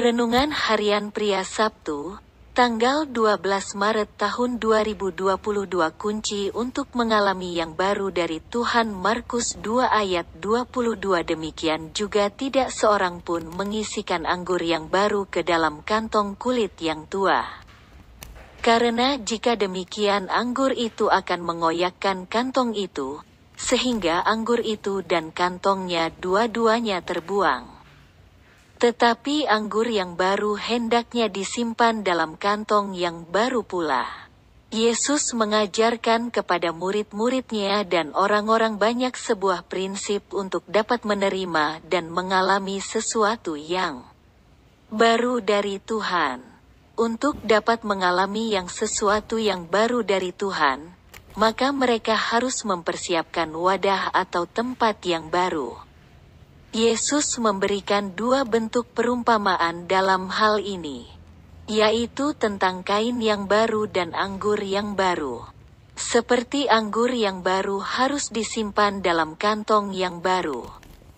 Renungan Harian Pria Sabtu, tanggal 12 Maret tahun 2022 kunci untuk mengalami yang baru dari Tuhan Markus 2 ayat 22 demikian juga tidak seorang pun mengisikan anggur yang baru ke dalam kantong kulit yang tua. Karena jika demikian anggur itu akan mengoyakkan kantong itu, sehingga anggur itu dan kantongnya dua-duanya terbuang. Tetapi anggur yang baru hendaknya disimpan dalam kantong yang baru pula. Yesus mengajarkan kepada murid-muridnya dan orang-orang banyak sebuah prinsip untuk dapat menerima dan mengalami sesuatu yang baru dari Tuhan. Untuk dapat mengalami yang sesuatu yang baru dari Tuhan, maka mereka harus mempersiapkan wadah atau tempat yang baru. Yesus memberikan dua bentuk perumpamaan dalam hal ini, yaitu tentang kain yang baru dan anggur yang baru. Seperti anggur yang baru harus disimpan dalam kantong yang baru.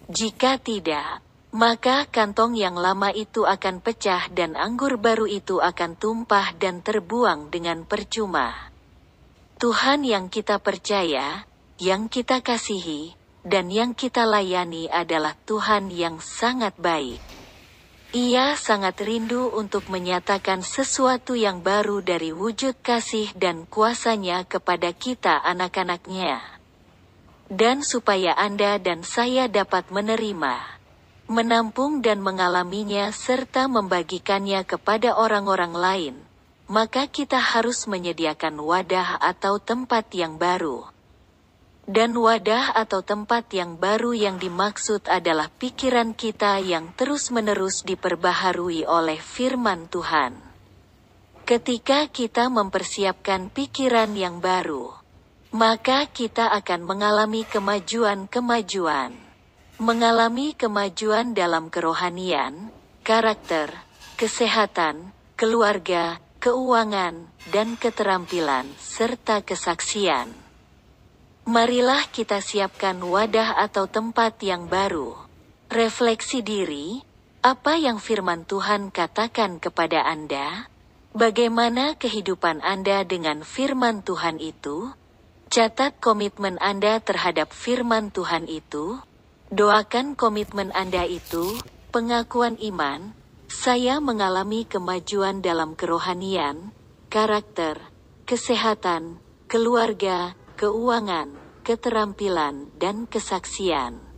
Jika tidak, maka kantong yang lama itu akan pecah dan anggur baru itu akan tumpah dan terbuang dengan percuma. Tuhan yang kita percaya, yang kita kasihi, dan yang kita layani adalah Tuhan yang sangat baik. Ia sangat rindu untuk menyatakan sesuatu yang baru dari wujud kasih dan kuasanya kepada kita anak-anaknya. Dan supaya Anda dan saya dapat menerima, menampung dan mengalaminya serta membagikannya kepada orang-orang lain, maka kita harus menyediakan wadah atau tempat yang baru dan wadah atau tempat yang baru yang dimaksud adalah pikiran kita yang terus-menerus diperbaharui oleh firman Tuhan. Ketika kita mempersiapkan pikiran yang baru, maka kita akan mengalami kemajuan-kemajuan. Mengalami kemajuan dalam kerohanian, karakter, kesehatan, keluarga, keuangan, dan keterampilan, serta kesaksian. Marilah kita siapkan wadah atau tempat yang baru. Refleksi diri, apa yang firman Tuhan katakan kepada Anda? Bagaimana kehidupan Anda dengan firman Tuhan itu? Catat komitmen Anda terhadap firman Tuhan itu. Doakan komitmen Anda itu, pengakuan iman, saya mengalami kemajuan dalam kerohanian, karakter, kesehatan, keluarga, keuangan, keterampilan, dan kesaksian.